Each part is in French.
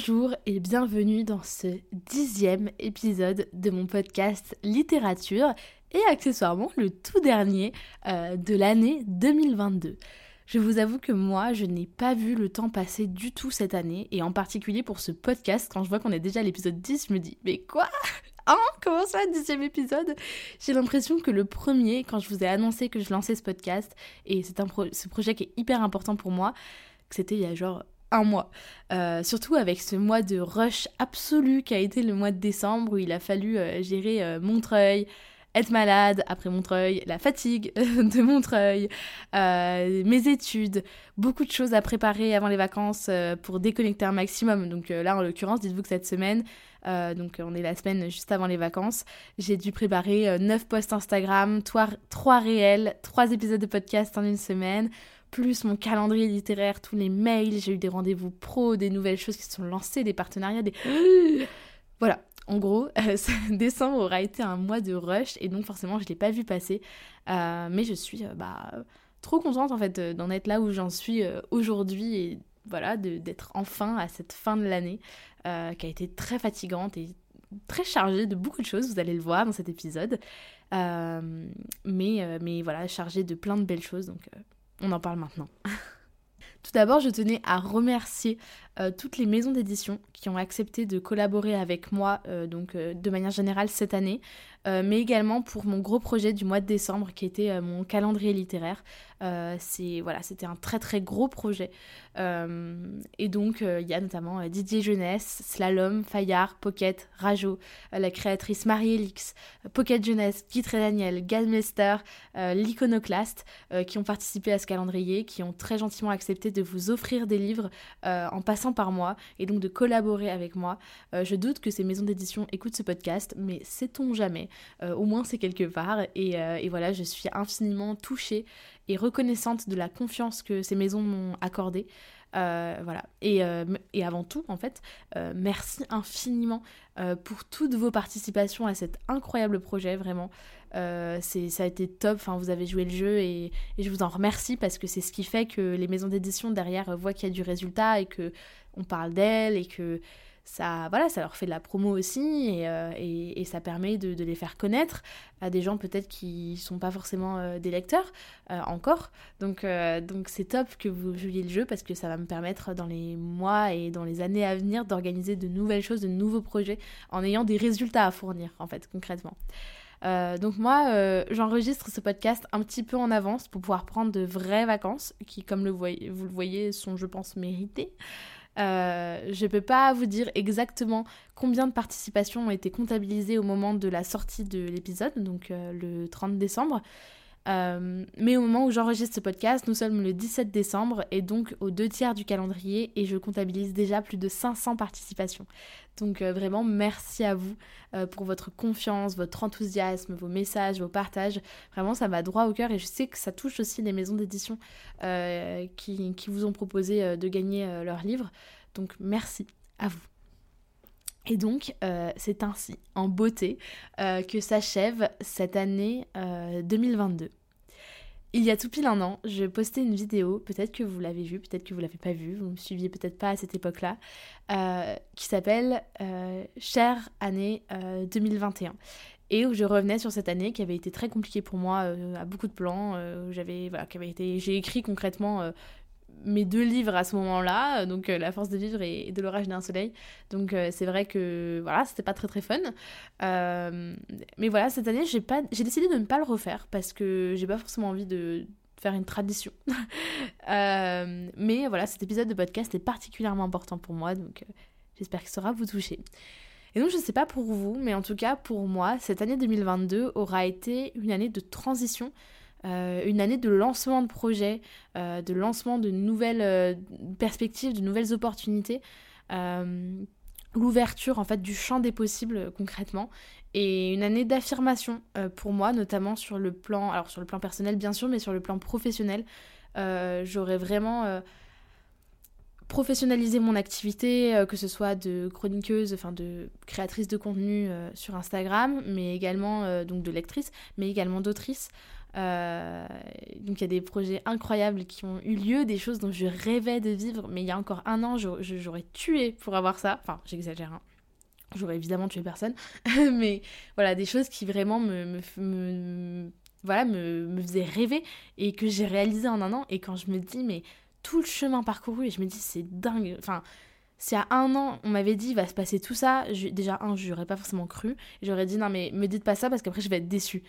Bonjour et bienvenue dans ce dixième épisode de mon podcast Littérature et accessoirement le tout dernier euh, de l'année 2022. Je vous avoue que moi, je n'ai pas vu le temps passer du tout cette année, et en particulier pour ce podcast, quand je vois qu'on est déjà à l'épisode 10, je me dis, mais quoi? Hein? Comment ça, dixième épisode? J'ai l'impression que le premier, quand je vous ai annoncé que je lançais ce podcast, et c'est un ce projet qui est hyper important pour moi, que c'était il y a genre un mois. Euh, surtout avec ce mois de rush absolu qui a été le mois de décembre où il a fallu euh, gérer euh, Montreuil, être malade après Montreuil, la fatigue de Montreuil, mes études, beaucoup de choses à préparer avant les vacances pour déconnecter un maximum. Donc là, en l'occurrence, dites-vous que cette semaine, donc on est la semaine juste avant les vacances, j'ai dû préparer 9 posts Instagram, 3 réels, 3 épisodes de podcast en une semaine plus mon calendrier littéraire, tous les mails, j'ai eu des rendez-vous pro, des nouvelles choses qui se sont lancées, des partenariats, des... voilà, en gros, euh, décembre aura été un mois de rush et donc forcément je ne l'ai pas vu passer. Euh, mais je suis euh, bah, trop contente en fait d'en être là où j'en suis aujourd'hui et voilà, d'être enfin à cette fin de l'année qui a été très fatigante et très chargée de beaucoup de choses, vous allez le voir dans cet épisode. mais, mais voilà, chargée de plein de belles choses. Donc on en parle maintenant. Tout d'abord, je tenais à remercier euh, toutes les maisons d'édition qui ont accepté de collaborer avec moi, euh, donc euh, de manière générale cette année, mais également pour mon gros projet du mois de décembre qui était mon calendrier littéraire. c'est voilà, c'était un très très gros projet. et donc il y a notamment Didier Jeunesse, Slalom, Fayard, Pocket, Rajo, la créatrice Marie-Elix, Pocket Jeunesse, Guy Daniel, Galmester, l'Iconoclaste, qui ont participé à ce calendrier, qui ont très gentiment accepté de vous offrir des livres en passant par moi et donc de collaborer avec moi. Euh, je doute que ces maisons d'édition écoutent ce podcast, mais sait-on jamais euh, Au moins c'est quelque part. Et, euh, et, voilà, je suis infiniment touchée et reconnaissante de la confiance que ces maisons m'ont accordée. voilà. Et, et, avant tout, en fait, merci infiniment pour toutes vos participations à cet incroyable projet, vraiment. c'est, ça a été top, enfin, vous avez joué le jeu et, et je vous en remercie parce que c'est ce qui fait que les maisons d'édition derrière voient qu'il y a du résultat et que on parle d'elles et que ça, voilà, ça leur fait de la promo aussi et, euh, ça permet de, les faire connaître à des gens peut-être qui sont pas forcément euh, des lecteurs euh, encore. Donc c'est top que vous jouiez le jeu parce que ça va me permettre dans les mois et dans les années à venir d'organiser de nouvelles choses, de nouveaux projets en ayant des résultats à fournir en fait concrètement. donc moi, j'enregistre ce podcast un petit peu en avance pour pouvoir prendre de vraies vacances qui, comme vous le voyez, sont, je pense, méritées. Euh, je ne peux pas vous dire exactement combien de participations ont été comptabilisées au moment de la sortie de l'épisode, donc euh, le 30 décembre. Euh, mais au moment où j'enregistre ce podcast, nous sommes le 17 décembre et donc aux deux tiers du calendrier et je comptabilise déjà plus de 500 participations. Donc vraiment merci à vous pour votre confiance, votre enthousiasme, vos messages, vos partages. Vraiment ça va droit au cœur et je sais que ça touche aussi les maisons d'édition qui, qui, vous ont proposé de gagner leurs livres. Donc merci à vous. Et donc, euh, c'est ainsi, en beauté, euh, que s'achève cette année 2022. Euh, Il y a tout pile un an, je postais une vidéo, peut-être que vous l'avez vue, peut-être que vous l'avez pas vue, vous me suiviez peut-être pas à cette époque-là, qui s'appelle Chère année 2021 et où je revenais sur cette année qui avait été très compliquée pour moi à beaucoup de plans j'avais voilà, qui avait été j'ai écrit concrètement mes deux livres à ce moment-là, donc euh, La force de vivre et, De l'orage d'un soleil. Donc euh, c'est vrai que voilà, c'était pas très très fun. Euh, mais voilà, cette année, j'ai j'ai décidé de ne pas le refaire parce que j'ai pas forcément envie de faire une tradition. mais voilà, cet épisode de podcast est particulièrement important pour moi, donc j'espère ça sera vous toucher. Et donc je sais pas pour vous, mais en tout cas pour moi, cette année 2022 aura été une année de transition une année de lancement de projets, de lancement de nouvelles perspectives, de nouvelles opportunités l'ouverture en fait du champ des possibles concrètement et une année d'affirmation pour moi notamment sur le plan alors sur le plan personnel bien sûr mais sur le plan professionnel. J'aurais vraiment professionnalisé mon activité que ce soit de chroniqueuse enfin de créatrice de contenu sur Instagram mais également donc de lectrice mais également d'autrice euh, donc il y a des projets incroyables qui ont eu lieu, des choses dont je rêvais de vivre, mais il y a encore un an, j'aurais tué pour avoir ça. Enfin, j'exagère, hein. J'aurais évidemment tué personne, mais voilà, des choses qui vraiment me, voilà, me, me faisaient rêver et que j'ai réalisé en un an. Et quand je me dis, mais tout le chemin parcouru, et je me dis, c'est dingue. Enfin, si à un an, on m'avait dit, il va se passer tout ça, déjà, un, je n'aurais pas forcément cru. J'aurais dit, non, mais me dites pas ça parce qu'après, je vais être déçue.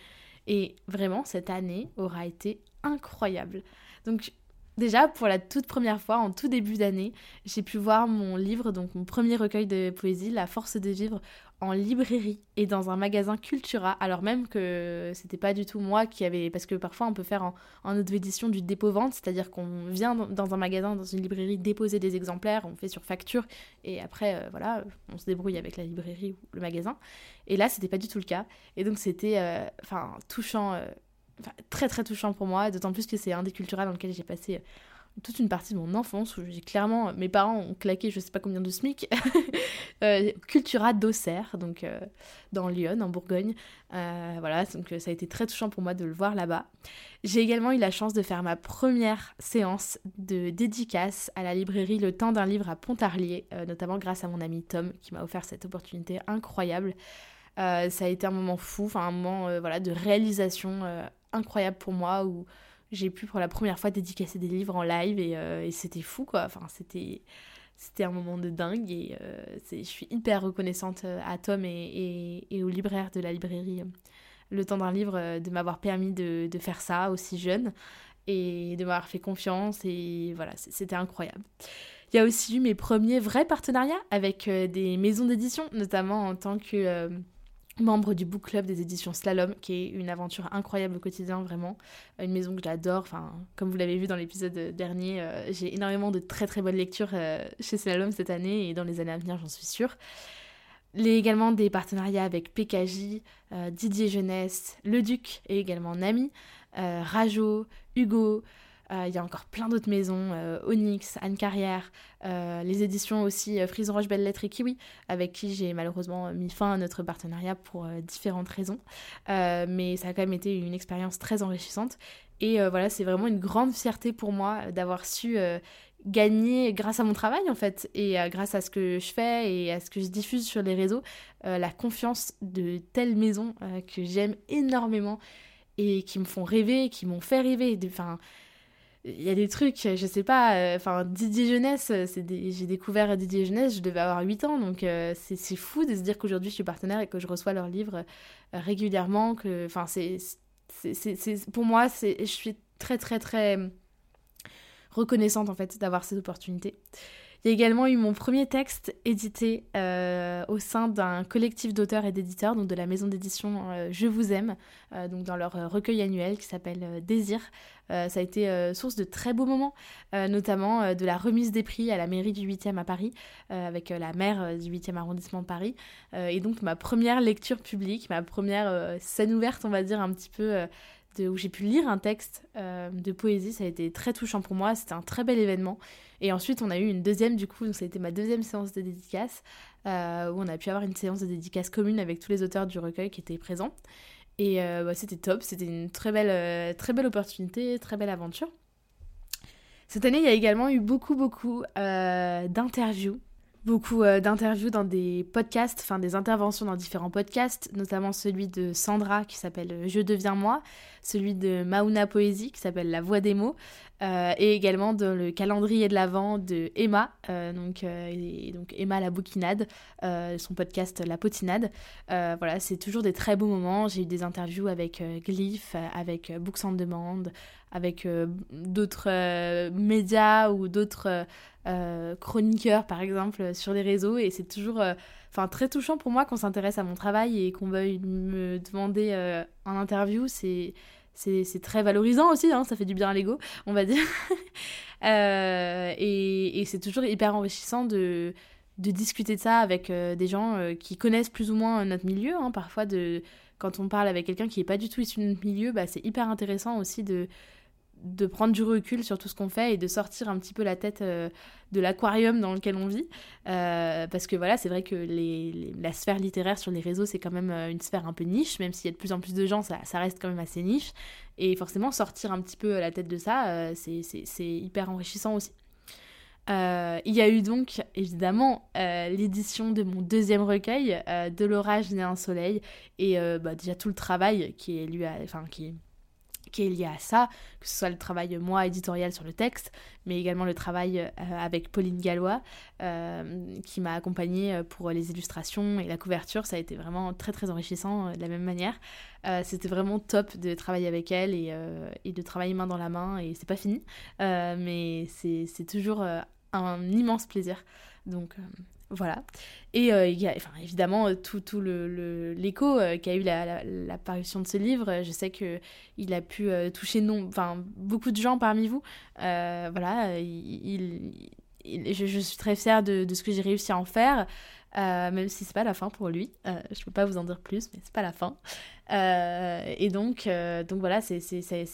Et vraiment, cette année aura été incroyable. Donc, déjà, pour la toute première fois, en tout début d'année, j'ai pu voir mon livre, donc mon premier recueil de poésie, La force de vivre, en librairie et dans un magasin Cultura, alors même que c'était pas du tout moi qui avait. Parce que parfois on peut faire en, en auto-édition du dépôt-vente, c'est-à-dire qu'on vient dans un magasin, dans une librairie, déposer des exemplaires, on fait sur facture et après, euh, voilà, on se débrouille avec la librairie ou le magasin. Et là, c'était pas du tout le cas. Et donc c'était euh, touchant. Euh, très très touchant pour moi, d'autant plus que c'est un des Cultura dans lequel j'ai passé toute une partie de mon enfance où j'ai clairement mes parents ont claqué je sais pas combien de SMIC euh, Cultura d'Auxerre donc euh, dans Lyon en Bourgogne. Euh, voilà donc ça a été très touchant pour moi de le voir là-bas. J'ai également eu la chance de faire ma première séance de dédicace à la librairie Le Temps d'un livre à Pontarlier notamment grâce à mon ami Tom qui m'a offert cette opportunité incroyable. Ça a été un moment fou enfin un moment voilà de réalisation incroyable pour moi où j'ai pu pour la première fois dédicacer des livres en live et, euh, c'était fou quoi. Enfin, c'était c'était un moment de dingue et euh, je suis hyper reconnaissante euh, à Tom et, au libraire de la librairie Le temps d'un livre de m'avoir permis de, faire ça aussi jeune et de m'avoir fait confiance et voilà, c'était incroyable. Il y a aussi eu mes premiers vrais partenariats avec des maisons d'édition, notamment en tant que membre du book club des éditions Slalom, qui est une aventure incroyable au quotidien, vraiment. Une maison que j'adore. Enfin, comme vous l'avez vu dans l'épisode dernier, euh, j'ai énormément de très très bonnes lectures euh, chez Slalom cette année et dans les années à venir, j'en suis sûre. Les, également des partenariats avec PKJ, euh, Didier Jeunesse, Le Duc et également Nami, Rajo, Hugo, euh, il y a encore plein d'autres maisons, euh, Onyx, Anne Carrière, euh, les éditions aussi Frison Roche Belle Lettre et Kiwi, avec qui j'ai malheureusement mis fin à notre partenariat pour différentes raisons. mais ça a quand même été une expérience très enrichissante. Et voilà, c'est vraiment une grande fierté pour moi d'avoir su gagner grâce à mon travail en fait et grâce à ce que je fais et à ce que je diffuse sur les réseaux la confiance de telles maisons que j'aime énormément et qui me font rêver, qui m'ont fait rêver. Enfin, il y a des trucs, je sais pas, euh, enfin Didier Jeunesse, euh, j'ai découvert Didier Jeunesse, je devais avoir 8 ans, donc euh, c'est fou de se dire qu'aujourd'hui je suis partenaire et que je reçois leurs livres régulièrement, que, enfin c'est, pour moi, je suis très très très reconnaissante en fait d'avoir cette opportunité. Il y a également eu mon premier texte édité au sein d'un collectif d'auteurs et d'éditeurs, donc de la maison d'édition Je vous aime, donc dans leur recueil annuel qui s'appelle Désir, euh, ça a été euh, source de très beaux moments, euh, notamment de la remise des prix à la mairie du 8e à Paris, avec la maire du 8e arrondissement de Paris. et donc ma première lecture publique, ma première scène ouverte, on va dire, un petit peu... Où j'ai pu lire un texte de poésie. Ça a été très touchant pour moi. C'était un très bel événement. Et ensuite, on a eu une deuxième, du coup, donc ça a été ma deuxième séance de dédicace, où on a pu avoir une séance de dédicace commune avec tous les auteurs du recueil qui étaient présents. Et euh, bah, c'était top, c'était une très belle, euh, très belle opportunité, très belle aventure. Cette année, il y a également eu beaucoup, beaucoup euh, d'interviews. Beaucoup d'interviews dans des podcasts, enfin des interventions dans différents podcasts, notamment celui de Sandra qui s'appelle Je deviens moi, celui de Mauna Poésie qui s'appelle La voix des mots, et également dans le calendrier de l'Avent de Emma, donc, donc Emma la bouquinade, son podcast La potinade. voilà, c'est toujours des très beaux moments. J'ai eu des interviews avec Glyph, avec Books on Demand, avec d'autres médias ou d'autres chroniqueurs par exemple sur les réseaux, et c'est toujours enfin très touchant pour moi qu'on s'intéresse à mon travail et qu'on veuille me demander en interview. C'est c'est très valorisant aussi, hein, ça fait du bien à l'ego, on va dire. et, et c'est toujours hyper enrichissant de, de discuter de ça avec des gens qui connaissent plus ou moins notre milieu. Hein, parfois, de, quand on parle avec quelqu'un qui n'est pas du tout issu de notre milieu, bah, c'est hyper intéressant aussi de, de prendre du recul sur tout ce qu'on fait et de sortir un petit peu la tête euh, de l'aquarium dans lequel on vit. Euh, parce que voilà, c'est vrai que les, la sphère littéraire sur les réseaux, c'est quand même euh, une sphère un peu niche, même s'il y a de plus en plus de gens, ça, ça, reste quand même assez niche. Et forcément, sortir un petit peu la tête de ça, c'est hyper enrichissant aussi. il y a eu donc évidemment l'édition de mon deuxième recueil, De l'orage né un soleil, et bah, déjà tout le travail qui est, lui, enfin, qui qui est lié à ça, que ce soit le travail, moi, éditorial sur le texte, mais également le travail euh, avec Pauline Gallois, euh, qui m'a accompagnée euh, pour les illustrations et la couverture. Ça a été vraiment très, très enrichissant de la même manière. C'était vraiment top de travailler avec elle et, et, de travailler main dans la main, et c'est pas fini, mais c'est toujours un immense plaisir. Donc voilà. Et euh, il évidemment euh, tout, tout l'écho le, euh, qu'a eu la, parution de ce livre. Je sais qu'il a pu toucher non, beaucoup de gens parmi vous. voilà, il, je, je, suis très fière de, de ce que j'ai réussi à en faire. Euh, même si c'est pas la fin pour lui. Euh, je peux pas vous en dire plus, mais c'est pas la fin. Euh, et donc, donc voilà, c'est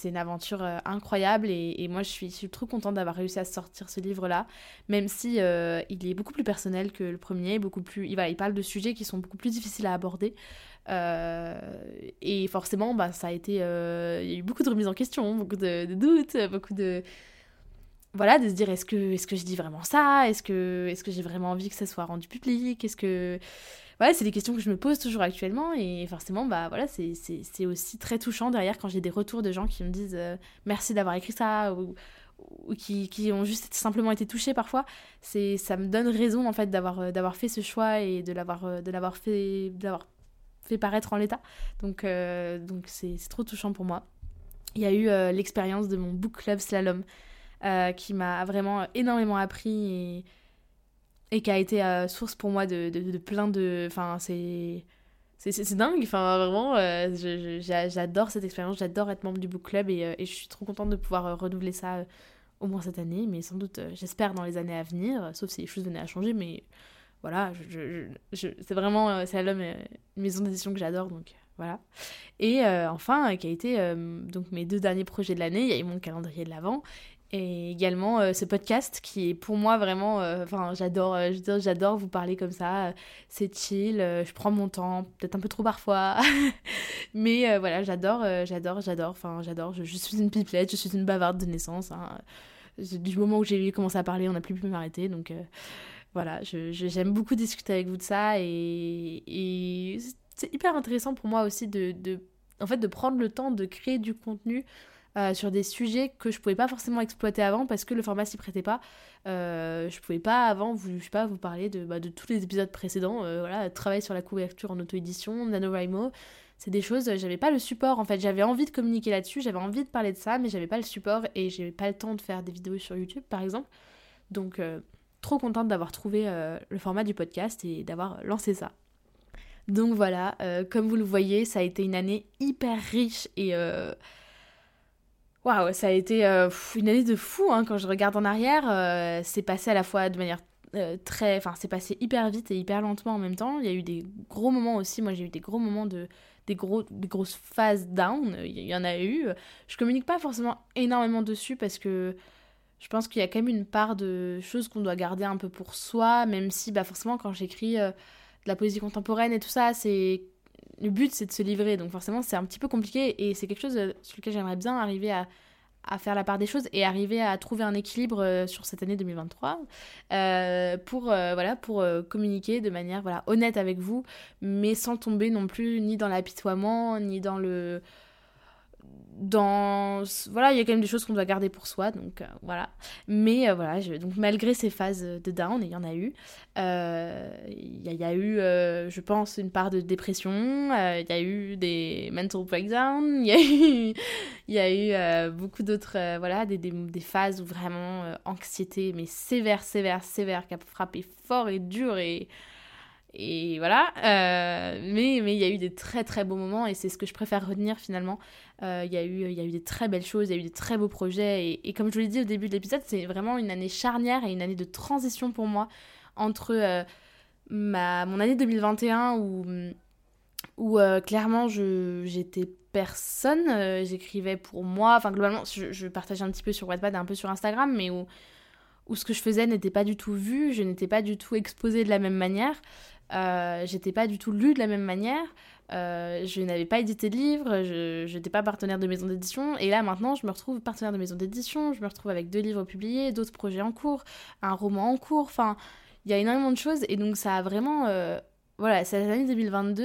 une aventure incroyable et, moi je suis, je suis trop contente d'avoir réussi à sortir ce livre-là, même si il est beaucoup plus personnel que le premier, beaucoup plus, il, il parle de sujets qui sont beaucoup plus difficiles à aborder. et forcément, bah, ça a été, il y a eu beaucoup de remises en question, beaucoup de doutes, beaucoup de, voilà, de se dire est-ce que, est que je dis vraiment ça? Est-ce que, est que j'ai vraiment envie que ça soit rendu public? Est-ce que. Voilà, c'est des questions que je me pose toujours actuellement et forcément, bah voilà, c'est aussi très touchant derrière quand j'ai des retours de gens qui me disent euh, merci d'avoir écrit ça ou, qui, qui, ont juste simplement été touchés parfois. C'est ça me donne raison en fait d'avoir euh, fait ce choix et de l'avoir euh, fait fait paraître en l'état. Donc donc c'est trop touchant pour moi. Il y a eu l'expérience de mon book club slalom euh, qui m'a vraiment énormément appris et, qui a été euh, source pour moi de, plein de... Enfin, c'est... C'est dingue, enfin vraiment, euh, j'adore cette expérience, j'adore être membre du book club et, je suis trop contente de pouvoir renouveler ça au moins cette année, mais sans doute, j'espère, dans les années à venir, sauf si les choses venaient à changer, mais voilà, c'est vraiment, c'est l'homme, une maison d'édition que j'adore, donc voilà. Et enfin, qui a été donc mes deux derniers projets de l'année, il y a eu mon calendrier de l'avant et également euh, ce podcast qui est pour moi vraiment euh, enfin j'adore euh, j'adore vous parler comme ça. C'est chill je prends mon temps peut-être un peu trop parfois. Mais voilà j'adore j'adore j'adore enfin j'adore. Je, suis une pipelette je suis une bavarde de naissance hein. du moment où j'ai commencé à parler on n'a plus pu m'arrêter donc voilà j'aime beaucoup discuter avec vous de ça et, et c'est hyper intéressant pour moi aussi de, de en fait de prendre le temps de créer du contenu euh, sur des sujets que je pouvais pas forcément exploiter avant parce que le format s'y prêtait pas. Euh, je pouvais pas avant vous, sais pas, vous parler de, bah, de tous les épisodes précédents. Euh, voilà, travail sur la couverture en auto-édition, NaNoWriMo. C'est des choses, j'avais pas le support en fait. J'avais envie de communiquer là-dessus, j'avais envie de parler de ça, mais j'avais pas le support et j'avais pas le temps de faire des vidéos sur YouTube par exemple. Donc, trop contente d'avoir trouvé le format du podcast et d'avoir lancé ça. Donc voilà, comme vous le voyez, ça a été une année hyper riche et Waouh, ça a été euh, une année de fou hein, quand je regarde en arrière. Euh, c'est passé à la fois de manière euh, très. Enfin, c'est passé hyper vite et hyper lentement en même temps. Il y a eu des gros moments aussi. Moi, j'ai eu des gros moments de. Des, gros, des grosses phases down. Il y en a eu. Je communique pas forcément énormément dessus parce que je pense qu'il y a quand même une part de choses qu'on doit garder un peu pour soi, même si bah, forcément quand j'écris de la poésie contemporaine et tout ça, c'est le but c'est de se livrer, donc forcément c'est un petit peu compliqué et c'est quelque chose euh, sur lequel j'aimerais bien arriver à, faire la part des choses et arriver à trouver un équilibre euh, sur cette année 2023 euh, pour, voilà, pour communiquer de manière voilà, honnête avec vous, mais sans tomber non plus ni dans l'apitoiement, ni dans le dans voilà il y a quand même des choses qu'on doit garder pour soi donc euh, voilà. Mais euh, voilà donc malgré ces phases de down il y en a eu euh, il y, a eu je pense une part de dépression il y a eu des mental breakdowns il y a eu il y a eu beaucoup d'autres voilà des, des, des, phases où vraiment anxiété mais sévère sévère sévère qui a frappé fort et dur et et voilà. Euh, mais il y a eu des très très beaux moments et c'est ce que je préfère retenir finalement. Euh, il y, a eu, y a eu des très belles choses, il y a eu des très beaux projets. Et, comme je vous l'ai dit au début de l'épisode, c'est vraiment une année charnière et une année de transition pour moi entre euh, ma, mon année 2021 où, où clairement j'étais personne, j'écrivais pour moi. Enfin, globalement, je, je, partageais un petit peu sur Wattpad et un peu sur Instagram, mais où, où ce que je faisais n'était pas du tout vu, je n'étais pas du tout exposée de la même manière. Euh, j'étais pas du tout lue de la même manière. Euh, je n'avais pas édité de livres, je n'étais pas partenaire de maison d'édition. Et là, maintenant, je me retrouve partenaire de maison d'édition, je me retrouve avec deux livres publiés, d'autres projets en cours, un roman en cours. Enfin, il y a énormément de choses. Et donc, ça a vraiment. Euh, voilà, cette année 2022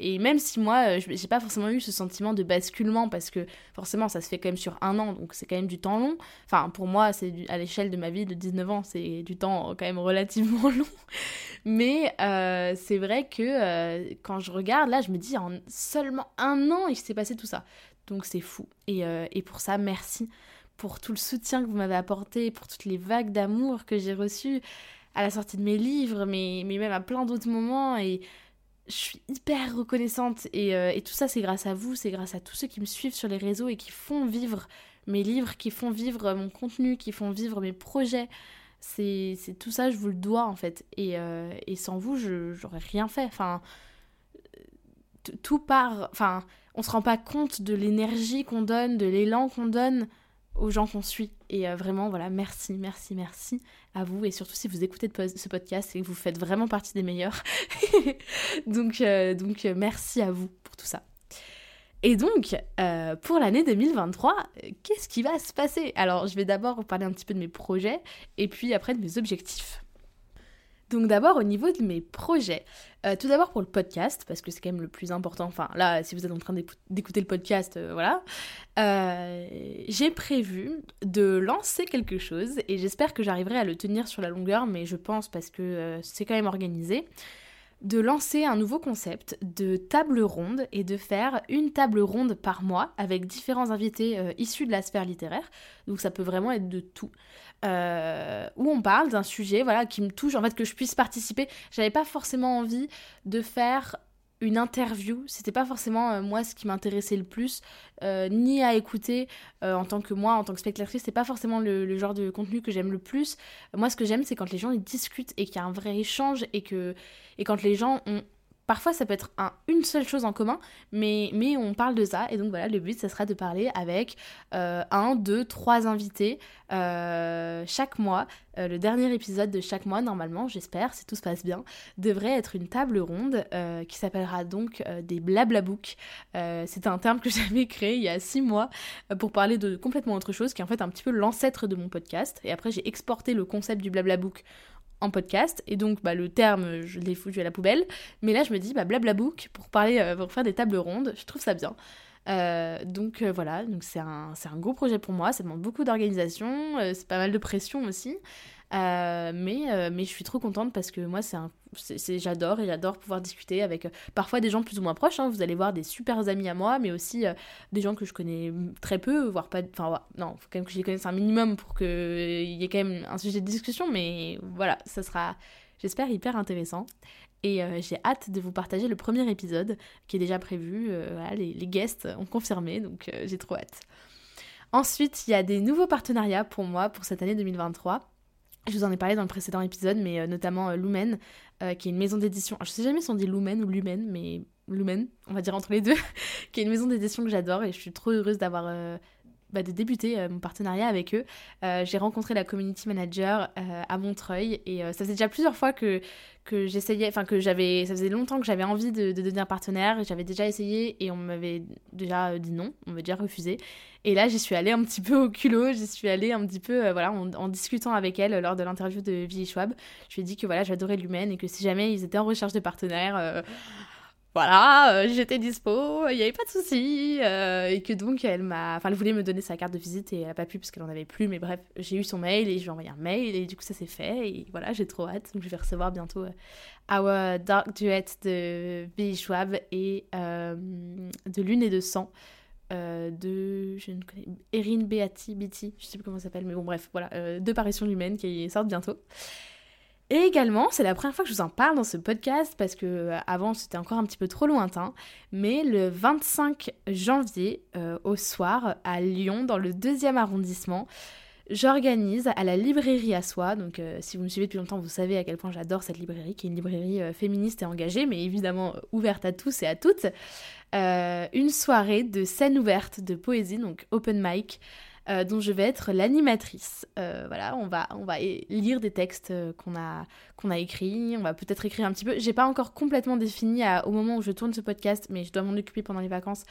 et même si moi, euh, j'ai pas forcément eu ce sentiment de basculement, parce que forcément, ça se fait quand même sur un an, donc c'est quand même du temps long. Enfin, pour moi, c'est à l'échelle de ma vie de 19 ans, c'est du temps quand même relativement long. Mais euh, c'est vrai que euh, quand je regarde, là, je me dis, en seulement un an, il s'est passé tout ça. Donc c'est fou. Et, et pour ça, merci pour tout le soutien que vous m'avez apporté, pour toutes les vagues d'amour que j'ai reçues à la sortie de mes livres, mais, mais même à plein d'autres moments. Et je suis hyper reconnaissante euh, et, tout ça c'est grâce à vous, c'est grâce à tous ceux qui me suivent sur les réseaux et qui font vivre mes livres, qui font vivre mon contenu, qui font vivre mes projets. C'est tout ça, je vous le dois en fait. Et, euh, sans vous, j'aurais rien fait. Enfin, tout part. Enfin, on se rend pas compte de l'énergie qu'on donne, de l'élan qu'on donne aux gens qu'on suit. Et euh, vraiment, voilà, merci, merci, merci à vous. Et surtout si vous écoutez ce podcast et que vous faites vraiment partie des meilleurs. donc, euh, donc euh, merci à vous pour tout ça. Et donc, pour l'année 2023, qu'est-ce qui va se passer? Alors, je vais d'abord vous parler un petit peu de mes projets et puis après de mes objectifs. Donc d'abord au niveau de mes projets, euh, tout d'abord pour le podcast, parce que c'est quand même le plus important, enfin là si vous êtes en train d'écouter le podcast, euh, voilà, euh, j'ai prévu de lancer quelque chose et j'espère que j'arriverai à le tenir sur la longueur, mais je pense parce que c'est quand même organisé, de lancer un nouveau concept de table ronde et de faire une table ronde par mois avec différents invités issus de la sphère littéraire, donc ça peut vraiment être de tout. Euh, où on parle d'un sujet voilà qui me touche en fait que je puisse participer. J'avais pas forcément envie de faire une interview. C'était pas forcément euh, moi ce qui m'intéressait le plus euh, ni à écouter en tant que moi en tant que spectatrice. C'est pas forcément le, genre de contenu que j'aime le plus. Moi ce que j'aime c'est quand les gens ils discutent et qu'il y a un vrai échange et que et quand les gens ont Parfois, ça peut être un, une seule chose en commun, mais, on parle de ça. Et donc voilà, le but, ça sera de parler avec euh, un, deux, trois invités euh, chaque mois. Euh, le dernier épisode de chaque mois, normalement, j'espère, si tout se passe bien, devrait être une table ronde qui s'appellera donc des blablabooks. C'est un terme que j'avais créé il y a six mois pour parler de complètement autre chose, qui est en fait un petit peu l'ancêtre de mon podcast. Et après, j'ai exporté le concept du blablabook en podcast. Et donc bah, le terme je l'ai foutu à la poubelle. Mais là je me dis bah blablabook pour parler euh, pour faire des tables rondes je trouve ça bien. Euh, donc euh, voilà. Donc c'est un, un gros projet pour moi. Ça demande beaucoup d'organisation c'est pas mal de pression aussi euh, mais, euh, mais je suis trop contente parce que moi, c'est un, j'adore et j'adore pouvoir discuter avec euh, parfois des gens plus ou moins proches. Hein. Vous allez voir des super amis à moi, mais aussi des gens que je connais très peu, voire pas. Enfin, non, faut quand même que je les connaisse un minimum pour qu'il y ait quand même un sujet de discussion, mais voilà, ça sera, j'espère, hyper intéressant. Et j'ai hâte de vous partager le premier épisode qui est déjà prévu. les, les, guests ont confirmé, donc j'ai trop hâte. Ensuite, il y a des nouveaux partenariats pour moi pour cette année 2023. Je vous en ai parlé dans le précédent épisode, mais euh, notamment euh, Lumen, euh, qui est une maison d'édition. Je sais jamais si on dit Lumen ou Lumen, mais Lumen, on va dire entre les deux, qui est une maison d'édition que j'adore et je suis trop heureuse d'avoir bah, de débuter mon partenariat avec eux. j'ai rencontré la community manager à Montreuil et ça faisait déjà plusieurs fois que, que j'essayais, enfin que j'avais, ça faisait longtemps que j'avais envie de, de devenir partenaire. J'avais déjà essayé et on m'avait déjà dit non, on m'avait déjà refusé. Et là, j'y suis allée un petit peu au culot, j'y suis allée un petit peu, euh, voilà, en, discutant avec elle lors de l'interview de Vie Schwab. Je lui ai dit que voilà, j'adorais l'humaine et que si jamais ils étaient en recherche de partenaires, euh, voilà, euh, j'étais dispo, il n'y avait pas de souci. et que donc, elle m'a. Enfin, elle voulait me donner sa carte de visite et elle n'a pas pu parce qu'elle n'en avait plus. Mais bref, j'ai eu son mail et je lui ai envoyé un mail et du coup, ça s'est fait. Et voilà, j'ai trop hâte. Donc, je vais recevoir bientôt Our Dark Duet de Vie Schwab et de Lune et de Sang. Euh, de je ne connais Erin Beati Beatty, je sais plus comment ça s'appelle mais bon bref voilà euh, deux parutions humaines qui sortent bientôt Et également, c'est la première fois que je vous en parle dans ce podcast parce que euh, avant c'était encore un petit peu trop lointain, mais le 25 janvier euh, au soir à Lyon, dans le deuxième arrondissement, j'organise à la librairie à soi. Donc, euh, si vous me suivez depuis longtemps, vous savez à quel point j'adore cette librairie, qui est une librairie féministe et engagée, mais évidemment ouverte à tous et à toutes. une soirée de scène ouverte de poésie, donc open mic. Euh, dont je vais être l'animatrice. Euh, voilà, on va, on va lire des textes euh, qu'on a, a écrits, on va peut-être écrire un petit peu. J'ai pas encore complètement défini au moment où je tourne ce podcast, mais je dois m'en occuper pendant les vacances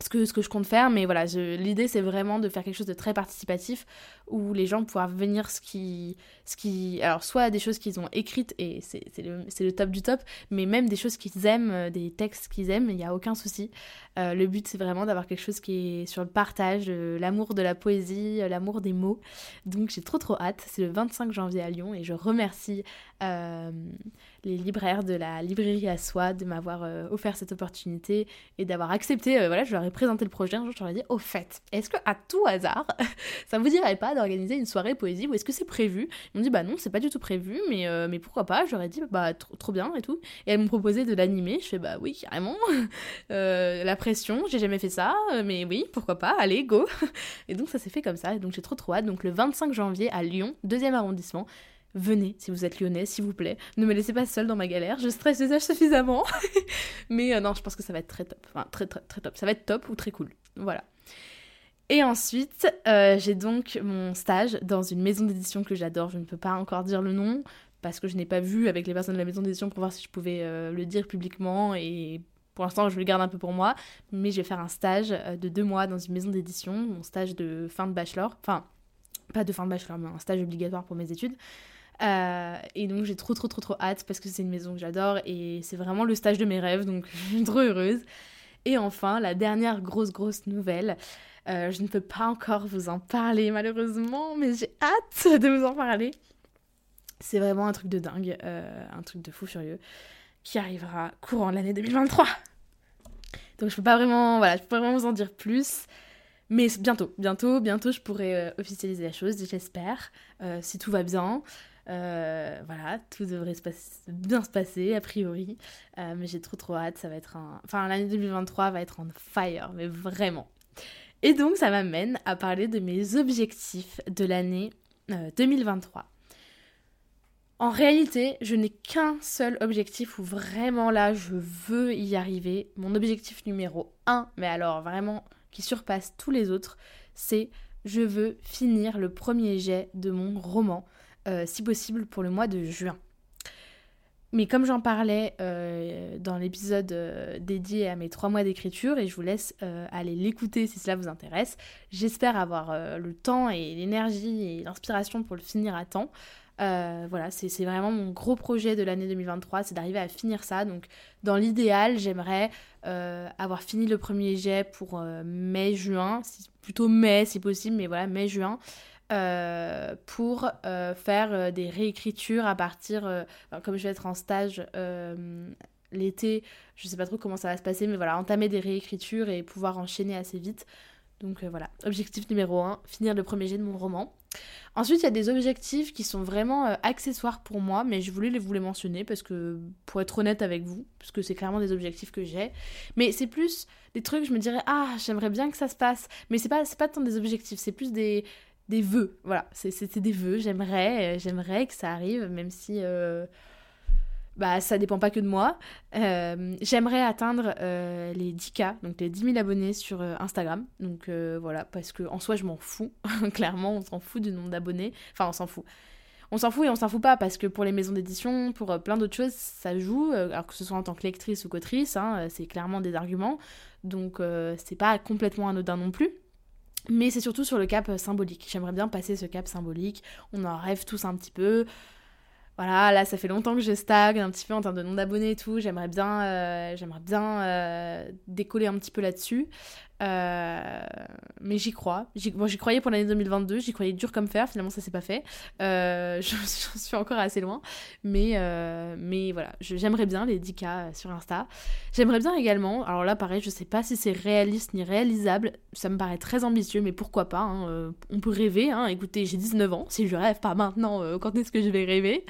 ce que, ce que je compte faire, mais voilà, l'idée c'est vraiment de faire quelque chose de très participatif où les gens pourront venir ce qui, ce qui. Alors, soit des choses qu'ils ont écrites et c'est le, le, top du top, mais même des choses qu'ils aiment, euh, des textes qu'ils aiment, il n'y a aucun souci. Euh, le but c'est vraiment d'avoir quelque chose qui est sur le partage, euh, l'amour de la poésie, l'amour des mots. Donc, j'ai trop trop hâte. C'est le 25 janvier à Lyon et je remercie les libraires de la librairie à soi de m'avoir offert cette opportunité et d'avoir accepté. voilà, je leur ai présenté le projet un jour, je leur ai dit au fait, est-ce que à tout hasard, ça vous dirait pas d'organiser une soirée poésie ou est-ce que c'est prévu? Ils m'ont dit bah non, c'est pas du tout prévu, mais, euh, mais pourquoi pas? J'aurais dit bah trop, bien et tout. Et elles m'ont proposé de l'animer. Je fais bah oui, carrément. Euh, la pression, j'ai jamais fait ça, euh, mais oui, pourquoi pas? Allez, go Et donc ça s'est fait comme ça. Et donc j'ai trop trop hâte. Donc le 25 janvier à Lyon, deuxième arrondissement. Venez si vous êtes lyonnais, s'il vous plaît. Ne me laissez pas seule dans ma galère. Je stresse déjà suffisamment. mais non, je pense que ça va être très top. Enfin, très, très, très top. Ça va être top ou très cool. Voilà. Et ensuite, euh, j'ai donc mon stage dans une maison d'édition que j'adore. Je ne peux pas encore dire le nom parce que je n'ai pas vu avec les personnes de la maison d'édition pour voir si je pouvais euh, le dire publiquement. Et pour l'instant, je le garde un peu pour moi. Mais je vais faire un stage euh, de deux mois dans une maison d'édition, mon stage de fin de bachelor. Enfin, pas de fin de bachelor, mais un stage obligatoire pour mes études. Et donc j'ai trop trop trop trop hâte parce que c'est une maison que j'adore et c'est vraiment le stage de mes rêves, donc je suis trop heureuse. Et enfin, la dernière grosse grosse nouvelle, euh, je ne peux pas encore vous en parler malheureusement, mais j'ai hâte de vous en parler. C'est vraiment un truc de dingue, euh, un truc de fou furieux, qui arrivera courant l'année 2023. Donc je peux pas vraiment, voilà, je peux pas vraiment vous en dire plus. Mais bientôt, bientôt, bientôt, je pourrai euh, officialiser la chose, j'espère, si tout va bien. Voilà, tout devrait se bien se passer, a priori. mais j'ai trop trop hâte, ça va être un... Enfin, l'année 2023 va être en fire, mais vraiment. Et donc ça m'amène à parler de mes objectifs de l'année 2023. Euh, en réalité, je n'ai qu'un seul objectif où vraiment là, je veux y arriver. Mon objectif numéro 1, mais alors vraiment qui surpasse tous les autres, c'est je veux finir le premier jet de mon roman, euh, si possible pour le mois de juin. Mais comme j'en parlais euh, dans l'épisode euh, dédié à mes trois mois d'écriture, et je vous laisse aller l'écouter si cela vous intéresse, j'espère avoir le temps et l'énergie et l'inspiration pour le finir à temps. voilà, c'est vraiment mon gros projet de l'année 2023, c'est d'arriver à finir ça. Donc dans l'idéal, j'aimerais avoir fini le premier jet pour mai-juin, plutôt mai si possible, mais voilà, mai-juin. Euh, pour euh, faire euh, des réécritures à partir, comme je vais être en stage l'été, je sais pas trop comment ça va se passer, mais voilà, entamer des réécritures et pouvoir enchaîner assez vite. Donc voilà, objectif numéro 1, finir le premier jet de mon roman. Ensuite, il y a des objectifs qui sont vraiment accessoires pour moi, mais je voulais vous les mentionner parce que, pour être honnête avec vous, parce que c'est clairement des objectifs que j'ai. Mais c'est plus des trucs, je me dirais, ah, j'aimerais bien que ça se passe. Mais c'est pas, pas tant des objectifs, c'est plus des, des vœux. Voilà, c'est des vœux. J'aimerais, euh, j'aimerais que ça arrive, même si euh, bah, ça dépend pas que de moi. Euh, j'aimerais atteindre les 10K, donc les 10 000 abonnés sur Instagram. Donc voilà, parce que en soi, je m'en fous. Clairement, on s'en fout du nombre d'abonnés. Enfin, on s'en fout. On s'en fout et on s'en fout pas parce que pour les maisons d'édition, pour plein d'autres choses, ça joue. alors que ce soit en tant que lectrice ou qu'autrice, hein, c'est clairement des arguments. Donc c'est pas complètement anodin non plus. Mais c'est surtout sur le cap euh, symbolique. J'aimerais bien passer ce cap symbolique. On en rêve tous un petit peu. Voilà, là, ça fait longtemps que je stagne un petit peu en termes de nombre d'abonnés et tout. J'aimerais bien, euh, j'aimerais bien euh, décoller un petit peu là-dessus. Euh, mais j'y crois. J'y croyais pour l'année 2022, j'y croyais dur comme fer, finalement ça s'est pas fait. Euh, J'en suis encore assez loin. Mais, euh, voilà, j'aimerais bien les 10K sur Insta. J'aimerais bien également, alors là pareil, je sais pas si c'est réaliste ni réalisable, ça me paraît très ambitieux, mais pourquoi pas, hein, euh, on peut rêver. Hein. Écoutez, j'ai 19 ans, si je rêve pas maintenant, quand est-ce que je vais rêver?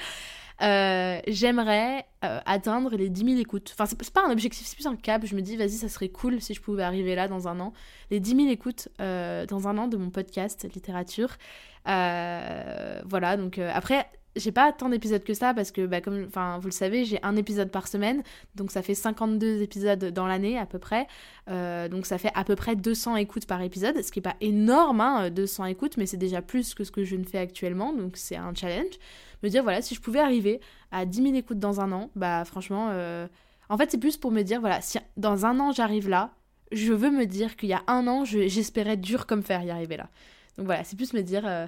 Euh, j'aimerais euh, atteindre les 10 000 écoutes. Enfin, c'est pas un objectif, c'est plus un cap. Je me dis, vas-y, ça serait cool si je pouvais arriver là dans un an. Les 10 000 écoutes euh, dans un an de mon podcast littérature. voilà, donc après, j'ai pas tant d'épisodes que ça parce que, bah, comme vous le savez, j'ai un épisode par semaine, donc ça fait 52 épisodes dans l'année à peu près. donc ça fait à peu près 200 écoutes par épisode, ce qui est pas énorme, hein, 200 écoutes, mais c'est déjà plus que ce que je ne fais actuellement, donc c'est un challenge me dire, voilà, si je pouvais arriver à 10 000 écoutes dans un an, bah franchement, euh, en fait, c'est plus pour me dire, voilà, si dans un an j'arrive là, je veux me dire qu'il y a un an, j'espérais dur comme fer y arriver là. Donc voilà, c'est plus me dire, euh,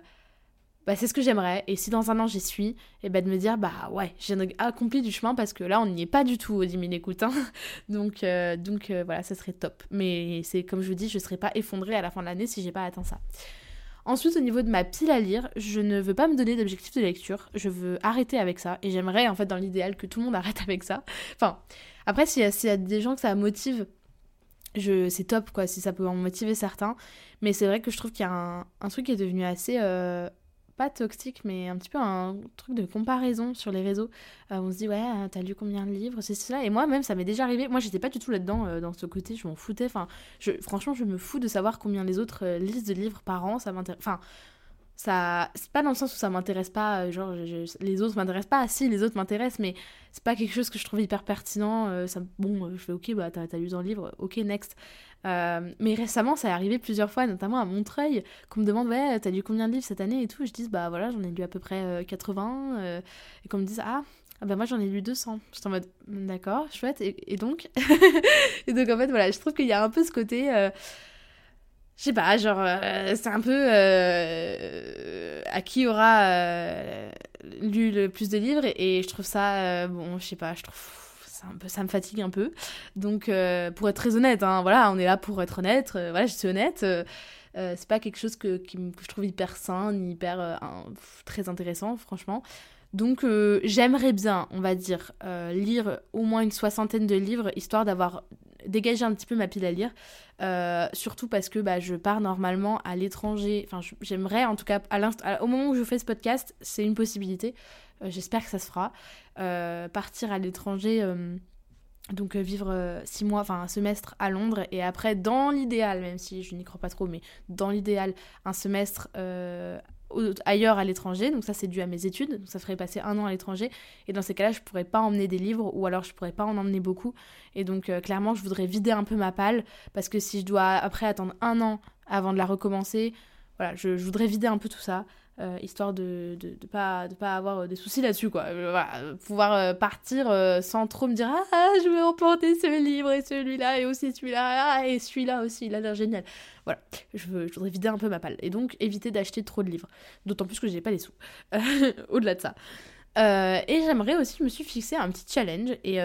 bah c'est ce que j'aimerais, et si dans un an j'y suis, et bah de me dire, bah ouais, j'ai accompli du chemin parce que là, on n'y est pas du tout aux 10 000 écoutes, hein. donc, euh, donc voilà, ça serait top. Mais c'est comme je vous dis, je serais pas effondrée à la fin de l'année si j'ai pas atteint ça. Ensuite, au niveau de ma pile à lire, je ne veux pas me donner d'objectif de lecture. Je veux arrêter avec ça. Et j'aimerais, en fait, dans l'idéal, que tout le monde arrête avec ça. Enfin, après, s'il y, a des gens que ça motive, je, c'est top, quoi, si ça peut en motiver certains. Mais c'est vrai que je trouve qu'il y a un, un, truc qui est devenu assez euh, toxique, mais un petit peu un truc de comparaison sur les réseaux. Euh, on se dit, ouais, euh, t'as lu combien de livres, c'est cela. Et moi, même, ça m'est déjà arrivé. Moi, j'étais pas du tout là-dedans, euh, dans ce côté, je m'en foutais. Enfin, je, franchement, je me fous de savoir combien les autres lisent de livres par an. Ça m'intéresse. Enfin, ça c'est pas dans le sens où ça m'intéresse pas genre les autres m'intéressent pas si les autres m'intéressent mais c'est pas quelque chose que je trouve hyper pertinent ça bon je fais ok bah t'as lu dans le livre ok next euh, mais récemment, ça est arrivé plusieurs fois, notamment à Montreuil, qu'on me demande Ouais, t'as lu combien de livres cette année et tout. Je dis Bah voilà, j'en ai lu à peu près 80. Euh, euh, et qu'on me dise Ah, ah bah moi j'en ai lu 200. J'étais en mode D'accord, chouette. Et, donc Et donc en fait, voilà, je trouve qu'il y a un peu ce côté. je sais pas, genre, c'est un peu à qui aura lu le plus de livres et je trouve ça, bon, je sais pas, je trouve ça me fatigue un peu. Donc, euh, pour être très honnête, hein, voilà, on est là pour être honnête. Euh, voilà, je suis honnête. Euh, c'est pas quelque chose que, je trouve hyper sain ni hyper très intéressant, franchement. Donc, j'aimerais bien, on va dire, lire au moins une soixantaine de livres, histoire d'avoir dégagé un petit peu ma pile à lire. surtout parce que bah, je pars normalement à l'étranger. Enfin, j'aimerais, en tout cas, au moment où je fais ce podcast, c'est une possibilité. Euh, j'espère que ça se fera. Euh, partir à l'étranger euh, donc vivre six mois, enfin un semestre à Londres et après dans l'idéal, même si je n'y crois pas trop, mais dans l'idéal un semestre ailleurs à l'étranger, donc ça c'est dû à mes études, donc ça ferait passer un an à l'étranger. Et dans ces cas-là je pourrais pas emmener des livres ou alors je pourrais pas en emmener beaucoup. Et donc clairement je voudrais vider un peu ma palle parce que si je dois après attendre un an avant de la recommencer, voilà je voudrais vider un peu tout ça euh, histoire de ne de, pas, de pas avoir euh, des soucis là-dessus, quoi. Euh, voilà, pouvoir partir sans trop me dire Ah, je vais emporter ce livre et celui-là et aussi celui-là, ah, et celui-là aussi, il a l'air génial. Voilà, je, veux, je voudrais vider un peu ma palle. Et donc, éviter d'acheter trop de livres. D'autant plus que j'ai pas les sous. Au-delà de ça. et j'aimerais aussi, je me suis fixé un petit challenge. Et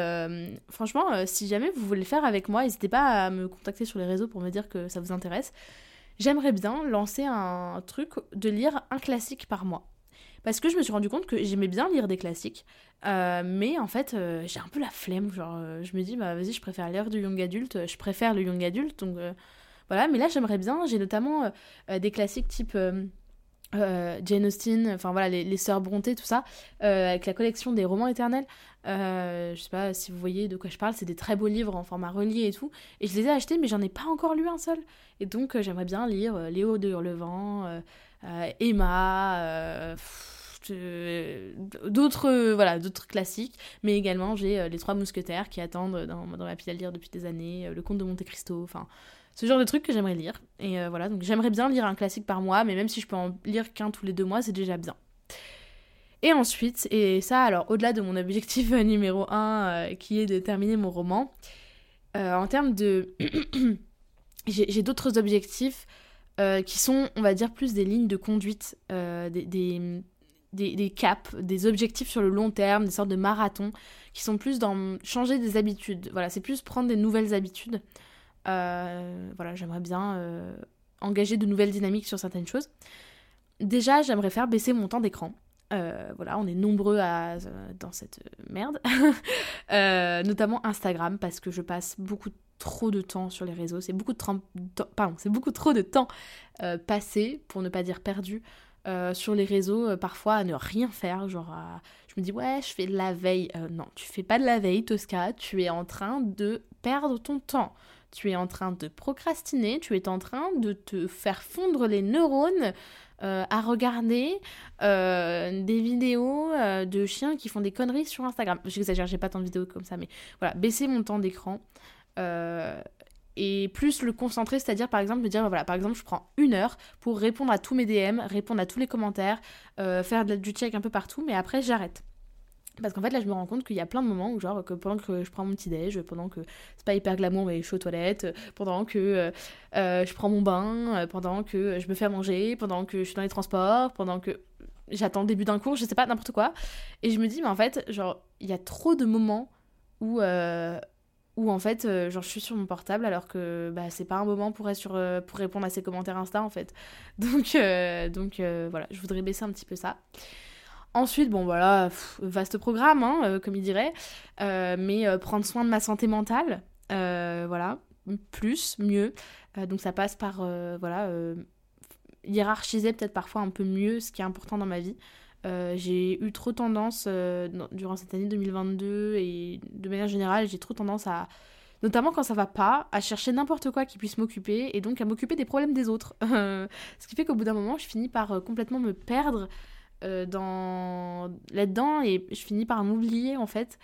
franchement, si jamais vous voulez le faire avec moi, n'hésitez pas à me contacter sur les réseaux pour me dire que ça vous intéresse j'aimerais bien lancer un truc de lire un classique par mois. Parce que je me suis rendu compte que j'aimais bien lire des classiques, euh, mais en fait, euh, j'ai un peu la flemme. Genre, euh, je me dis, bah vas-y, je préfère lire du young adulte, je préfère le young adulte, donc voilà. Mais là, j'aimerais bien, j'ai notamment des classiques type. Jane Austen, enfin voilà, les, les sœurs Brontë, tout ça, avec la collection des romans éternels. Je sais pas si vous voyez de quoi je parle, c'est des très beaux livres en format relié et tout. Et je les ai achetés, mais j'en ai pas encore lu un seul. Et donc, euh, j'aimerais bien lire euh, Léo de Hurlevent, euh, Emma, d'autres voilà d'autres classiques mais également j'ai les trois mousquetaires qui attendent dans, dans, ma pile à lire depuis des années le comte de Monte Cristo enfin ce genre de trucs que j'aimerais lire et voilà donc j'aimerais bien lire un classique par mois mais même si je peux en lire qu'un tous les deux mois c'est déjà bien et ensuite et ça alors au-delà de mon objectif numéro 1 qui est de terminer mon roman en termes de j'ai d'autres objectifs euh, qui sont, on va dire, plus des lignes de conduite, euh, des, des, des, caps, des objectifs sur le long terme, des sortes de marathons, qui sont plus dans changer des habitudes. Voilà, c'est plus prendre des nouvelles habitudes. voilà, j'aimerais bien engager de nouvelles dynamiques sur certaines choses. Déjà, j'aimerais faire baisser mon temps d'écran. Voilà, on est nombreux à, dans cette merde. notamment Instagram, parce que je passe beaucoup trop de temps sur les réseaux. C'est beaucoup, beaucoup trop de temps passé, pour ne pas dire perdu, sur les réseaux, parfois à ne rien faire. Genre, je me dis, ouais, je fais de la veille. non, tu fais pas de la veille, Tosca. Tu es en train de perdre ton temps tu es en train de procrastiner, tu es en train de te faire fondre les neurones euh, à regarder euh, des vidéos euh, de chiens qui font des conneries sur Instagram. J'exagère, j'ai pas tant de vidéos comme ça, mais voilà, baisser mon temps d'écran et plus le concentrer, c'est-à-dire par exemple me dire voilà, par exemple, je prends une heure pour répondre à tous mes DM, répondre à tous les commentaires, faire du check un peu partout, mais après j'arrête. Parce qu'en fait, là, je me rends compte qu'il y a plein de moments où, genre, que pendant que je prends mon petit déj, pendant que c'est pas hyper glamour, mais je suis aux toilettes, pendant que euh, euh, je prends mon bain, euh, pendant que je me fais manger, pendant que je suis dans les transports, pendant que j'attends le début d'un cours, je sais pas, n'importe quoi. Et je me dis, mais en fait, genre, il y a trop de moments où, en fait, genre, je suis sur mon portable alors que bah, c'est pas un moment pour, répondre à ces commentaires Insta, en fait. Donc, donc voilà, je voudrais baisser un petit peu ça. Ensuite, bon voilà, vaste programme, hein, euh, comme il dirait, euh, mais euh, prendre soin de ma santé mentale, voilà, plus, mieux. donc ça passe par, voilà, hiérarchiser peut-être parfois un peu mieux ce qui est important dans ma vie. j'ai eu trop tendance, durant cette année 2022 et de manière générale, j'ai trop tendance à, notamment quand ça va pas, à chercher n'importe quoi qui puisse m'occuper et donc à m'occuper des problèmes des autres. ce qui fait qu'au bout d'un moment, je finis par complètement me perdre euh, dans... là-dedans et je finis par m'oublier en fait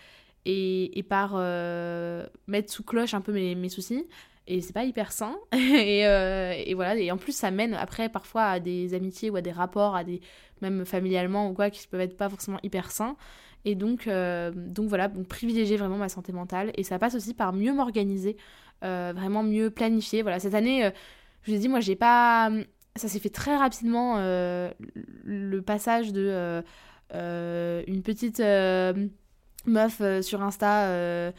et, et par euh, mettre sous cloche un peu mes, mes soucis. Et c'est pas hyper sain. Et, euh, et, voilà. Et en plus ça mène après parfois à des amitiés ou à des rapports à des même familialement ou quoi qui peuvent être pas forcément hyper sains. Et donc donc voilà. Donc privilégier vraiment ma santé mentale. Et ça passe aussi par mieux m'organiser vraiment mieux planifier. Voilà. Cette année je vous ai dit moi j'ai pas ça s'est fait très rapidement euh, le passage de euh, euh, une petite meuf sur Insta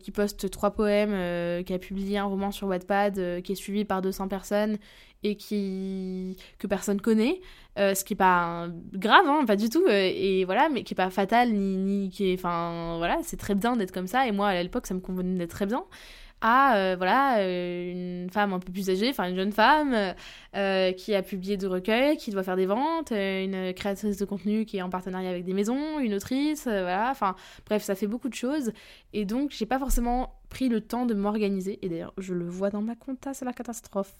qui poste trois poèmes, qui a publié un roman sur Wattpad, qui est suivi par 200 personnes et qui que personne connaît, ce qui est pas grave, hein, pas du tout, et voilà, mais qui est pas fatal ni, qui est, enfin voilà, c'est très bien d'être comme ça. Et moi à l'époque ça me convenait d'être très bien à euh, voilà euh, une femme un peu plus âgée, enfin une jeune femme euh, qui a publié deux recueils, qui doit faire des ventes, une créatrice de contenu qui est en partenariat avec des maisons, une autrice, voilà, enfin bref, ça fait beaucoup de choses. Et donc j'ai pas forcément pris le temps de m'organiser. Et d'ailleurs je le vois dans ma compta, c'est la catastrophe,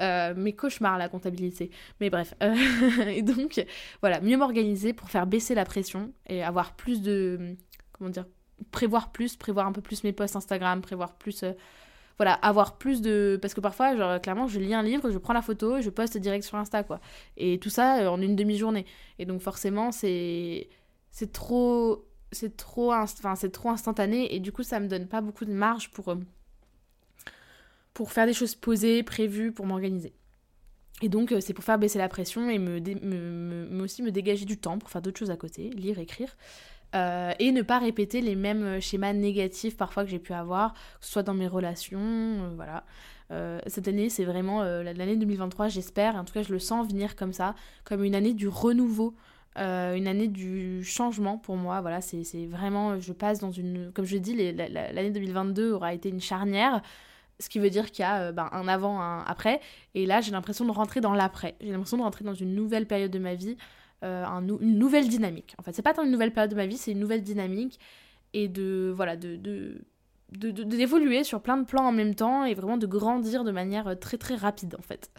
mes cauchemars la comptabilité, mais bref, et donc voilà, mieux m'organiser pour faire baisser la pression et avoir plus de comment dire prévoir plus, prévoir un peu plus mes posts Instagram, prévoir plus. Euh, voilà, avoir plus de. Parce que parfois, genre, clairement, je lis un livre, je prends la photo je poste direct sur Insta, quoi. Et tout ça euh, en une demi-journée. Et donc, forcément, c'est. C'est trop. C'est trop, enfin, c'est trop instantané et du coup, ça me donne pas beaucoup de marge pour. Euh, pour faire des choses posées, prévues, pour m'organiser. Et donc, c'est pour faire baisser la pression et me, me, aussi me dégager du temps pour faire d'autres choses à côté, lire, écrire. Euh, et ne pas répéter les mêmes schémas négatifs parfois que j'ai pu avoir, soit dans mes relations, euh, voilà. Euh, cette année, c'est vraiment l'année 2023, j'espère, en tout cas je le sens venir comme ça, comme une année du renouveau, une année du changement pour moi, voilà, c'est vraiment, je passe dans une, comme je dis, l'année 2022 aura été une charnière, ce qui veut dire qu'il y a ben, un avant, un après, et là j'ai l'impression de rentrer dans l'après, j'ai l'impression de rentrer dans une nouvelle période de ma vie, euh, une nouvelle dynamique. En fait, c'est pas tant une nouvelle période de ma vie, c'est une nouvelle dynamique et de voilà de, de d'évoluer sur plein de plans en même temps et vraiment de grandir de manière euh, très très rapide en fait.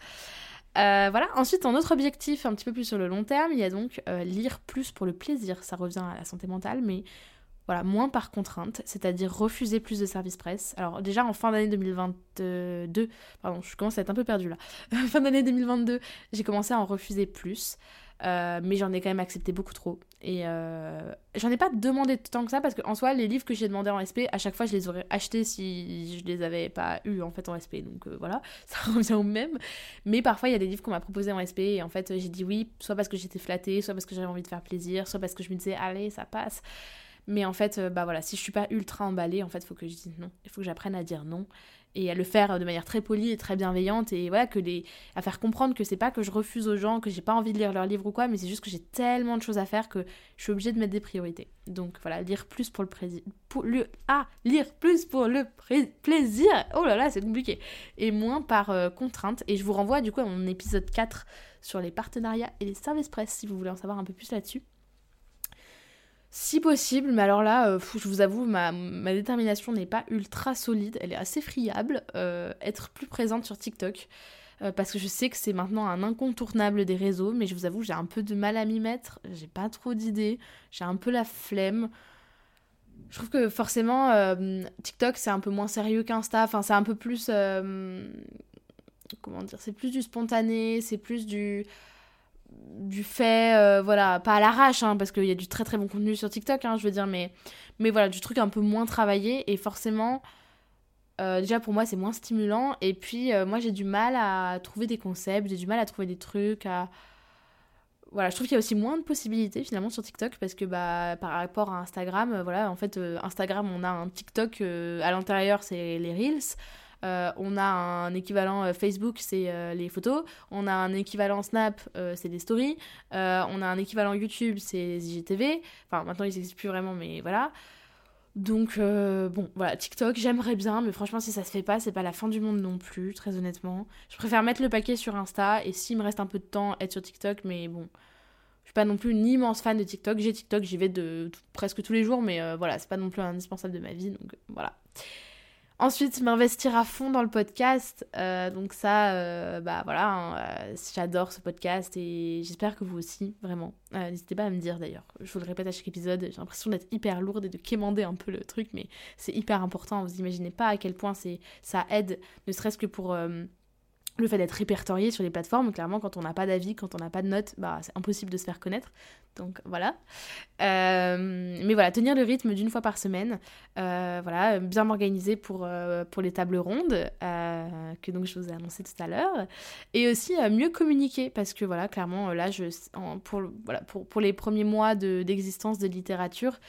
Euh, voilà, ensuite un autre objectif un petit peu plus sur le long terme, il y a donc lire plus pour le plaisir, ça revient à la santé mentale, mais voilà, moins par contrainte, c'est-à-dire refuser plus de services presse. Alors déjà en fin d'année 2022, pardon, je commence à être un peu perdue là, fin d'année 2022, j'ai commencé à en refuser plus. Euh, mais j'en ai quand même accepté beaucoup trop. Et euh, j'en ai pas demandé tant que ça parce qu'en soi, les livres que j'ai demandé en SP, à chaque fois, je les aurais achetés si je les avais pas eu en fait en SP. Donc euh, voilà, ça revient au même. Mais parfois, il y a des livres qu'on m'a proposés en SP et en fait, j'ai dit oui, soit parce que j'étais flattée, soit parce que j'avais envie de faire plaisir, soit parce que je me disais allez, ça passe. Mais en fait, bah voilà, si je suis pas ultra emballée, en fait, faut que je dise non. Il faut que j'apprenne à dire non. et à le faire de manière très polie et très bienveillante et voilà que les à faire comprendre que c'est pas que je refuse aux gens que j'ai pas envie de lire leurs livres ou quoi mais c'est juste que j'ai tellement de choses à faire que je suis obligée de mettre des priorités donc voilà lire plus pour le plaisir pour le ah lire plus pour le plaisir oh là là c'est compliqué et moins par euh, contrainte et je vous renvoie du coup à mon épisode 4 sur les partenariats et les services presse si vous voulez en savoir un peu plus là-dessus si possible, mais alors là, euh, je vous avoue, ma, détermination n'est pas ultra solide, elle est assez friable. Euh, être plus présente sur TikTok, euh, parce que je sais que c'est maintenant un incontournable des réseaux, mais je vous avoue, j'ai un peu de mal à m'y mettre, j'ai pas trop d'idées, j'ai un peu la flemme. Je trouve que forcément, TikTok c'est un peu moins sérieux qu'Insta, enfin c'est un peu plus. comment dire C'est plus du spontané, c'est plus du du fait, euh, voilà, pas à l'arrache, hein, parce qu'il y a du très très bon contenu sur TikTok, hein, je veux dire, mais, voilà, du truc un peu moins travaillé, et forcément, euh, déjà pour moi c'est moins stimulant, et puis euh, moi j'ai du mal à trouver des concepts, j'ai du mal à trouver des trucs, à... Voilà, je trouve qu'il y a aussi moins de possibilités finalement sur TikTok parce que bah, par rapport à Instagram, voilà, en fait, Instagram, on a un TikTok à l'intérieur, c'est les Reels. Euh, on a un équivalent euh, Facebook, c'est euh, les photos. On a un équivalent Snap, c'est les stories. on a un équivalent YouTube, c'est IGTV. Enfin, maintenant, ils n'existent plus vraiment, mais voilà. Donc, bon, voilà, TikTok, j'aimerais bien, mais franchement, si ça se fait pas, c'est pas la fin du monde non plus, très honnêtement. Je préfère mettre le paquet sur Insta et s'il me reste un peu de temps, être sur TikTok, mais bon. Je suis pas non plus une immense fan de TikTok. J'ai TikTok, j'y vais de presque tous les jours, mais voilà, c'est pas non plus indispensable de ma vie, donc voilà. Ensuite, m'investir à fond dans le podcast. Euh, donc ça, euh, bah voilà, hein, euh, j'adore ce podcast et j'espère que vous aussi, vraiment. N'hésitez pas à me dire d'ailleurs. Je vous le répète à chaque épisode, j'ai l'impression d'être hyper lourde et de quémander un peu le truc, mais c'est hyper important. Vous imaginez pas à quel point c'est ça aide, ne serait-ce que pour le fait d'être répertorié sur les plateformes, clairement, quand on n'a pas d'avis, quand on n'a pas de notes, bah, c'est impossible de se faire connaître. Donc voilà. Euh, mais voilà, tenir le rythme d'une fois par semaine. Euh, voilà, bien m'organiser pour, euh, les tables rondes, que donc je vous ai annoncé tout à l'heure. Et aussi mieux communiquer, parce que voilà, clairement, là, je, pour, les premiers mois d'existence de, de littérature,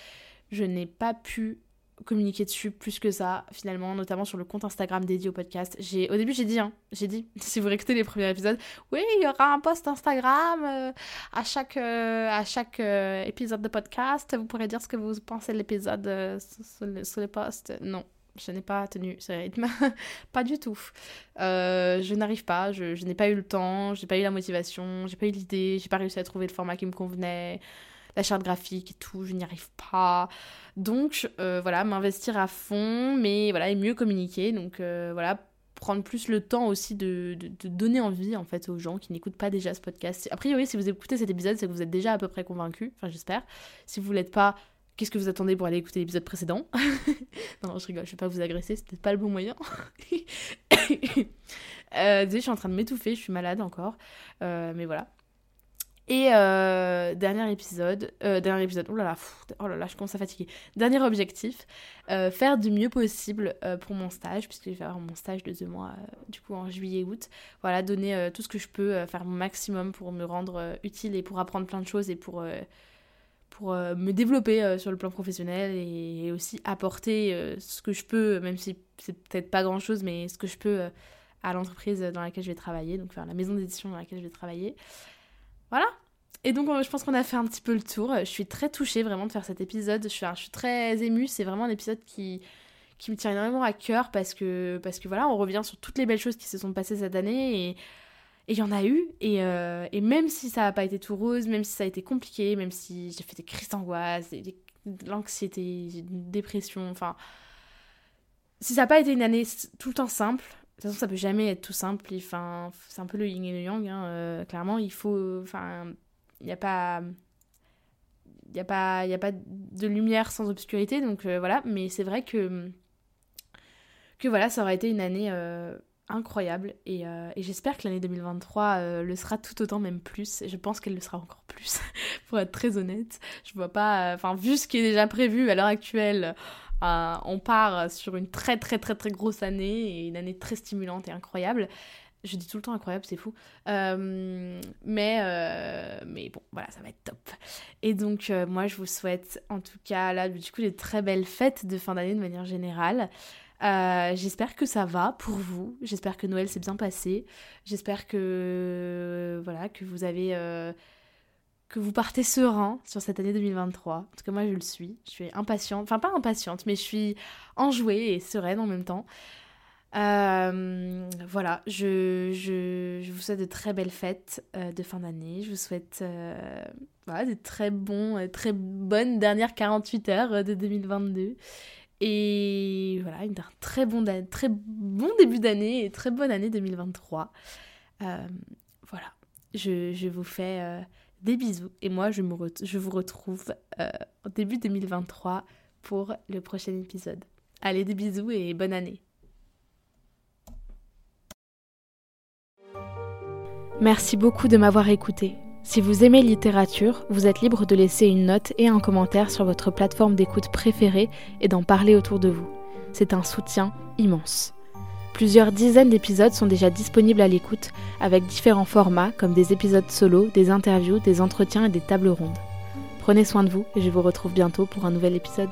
je n'ai pas pu communiquer dessus plus que ça, finalement, notamment sur le compte Instagram dédié au podcast. J'ai, au début, j'ai dit, hein, j'ai dit, si vous réécoutez les premiers épisodes, oui, il y aura un post Instagram euh, à chaque, euh, à chaque euh, épisode de podcast. Vous pourrez dire ce que vous pensez de l'épisode sur, les posts. Non, je n'ai pas tenu ce rythme. pas du tout. je n'arrive pas, je, je n'ai pas eu le temps, j'ai pas eu la motivation, j'ai pas eu l'idée, j'ai pas réussi à trouver le format qui me convenait la charte graphique et tout, je n'y arrive pas. Donc euh, voilà, m'investir à fond, mais voilà, et mieux communiquer. Donc euh, voilà, prendre plus le temps aussi de, de, donner envie en fait aux gens qui n'écoutent pas déjà ce podcast. A priori, si vous écoutez cet épisode, c'est que vous êtes déjà à peu près convaincu, enfin j'espère. Si vous l'êtes pas, qu'est-ce que vous attendez pour aller écouter l'épisode précédent? Non, je rigole, je vais pas vous agresser, c'est peut-être pas le bon moyen. euh, je suis en train de m'étouffer, je suis malade encore. Euh, mais voilà. Et euh, dernier épisode, euh, dernier épisode, oh là là, oh là là, je commence à fatiguer. Dernier objectif, euh, faire du mieux possible pour mon stage, puisque je vais avoir mon stage de deux mois, du coup en juillet-août. Voilà, donner tout ce que je peux, faire mon maximum pour me rendre utile et pour apprendre plein de choses et pour, pour me développer sur le plan professionnel et, aussi apporter ce que je peux, même si c'est peut-être pas grand-chose, mais ce que je peux à l'entreprise dans laquelle je vais travailler, donc faire la maison d'édition dans laquelle je vais travailler. Voilà. Et donc, je pense qu'on a fait un petit peu le tour. Je suis très touchée vraiment de faire cet épisode. Je suis, très émue. C'est vraiment un épisode qui, qui me tient énormément à cœur parce que, parce que voilà, on revient sur toutes les belles choses qui se sont passées cette année et il y en a eu. Et, euh, et même si ça n'a pas été tout rose, même si ça a été compliqué, même si j'ai fait des crises d'angoisse, de l'anxiété, une dépression, enfin. Si ça n'a pas été une année tout le temps simple, toute façon, ça peut jamais être tout simple. Enfin, c'est un peu le yin et le yang. Hein, euh, clairement, il faut. Enfin, il n'y a pas. Il n'y a, de lumière sans obscurité, donc euh, voilà. Mais c'est vrai que. Que voilà, ça aurait été une année euh, incroyable. Et, j'espère que l'année 2023 le sera tout autant, même plus. Je pense qu'elle le sera encore plus, pour être très honnête. Je vois pas. Enfin, vu ce qui est déjà prévu à l'heure actuelle euh, on part sur une très très très très grosse année et une année très stimulante et incroyable. Je dis tout le temps incroyable, c'est fou. Euh, mais, euh, mais bon, voilà, ça va être top. Et donc, moi, je vous souhaite, en tout cas, là, du coup, des très belles fêtes de fin d'année de manière générale. Euh, j'espère que ça va pour vous. J'espère que Noël s'est bien passé. J'espère que voilà que vous avez euh, que vous partez serein sur cette année 2023. En tout cas moi je le suis. Je suis impatiente, enfin pas impatiente, mais je suis enjouée et sereine en même temps. Euh, voilà, je, je, vous souhaite de très belles fêtes de fin d'année. Je vous souhaite voilà, de très bons, très bonnes dernières 48 heures de 2022. Et voilà, un très bon, très bon début d'année et très bonne année 2023. Euh, voilà, je, je, vous fais euh, des bisous et moi je, vous retrouve euh, début 2023 pour le prochain épisode. Allez, des bisous et bonne année. Merci beaucoup de m'avoir écouté. Si vous aimez littérature, vous êtes libre de laisser une note et un commentaire sur votre plateforme d'écoute préférée et d'en parler autour de vous. C'est un soutien immense. Plusieurs dizaines d'épisodes sont déjà disponibles à l'écoute avec différents formats comme des épisodes solo, des interviews, des entretiens et des tables rondes. Prenez soin de vous et je vous retrouve bientôt pour un nouvel épisode.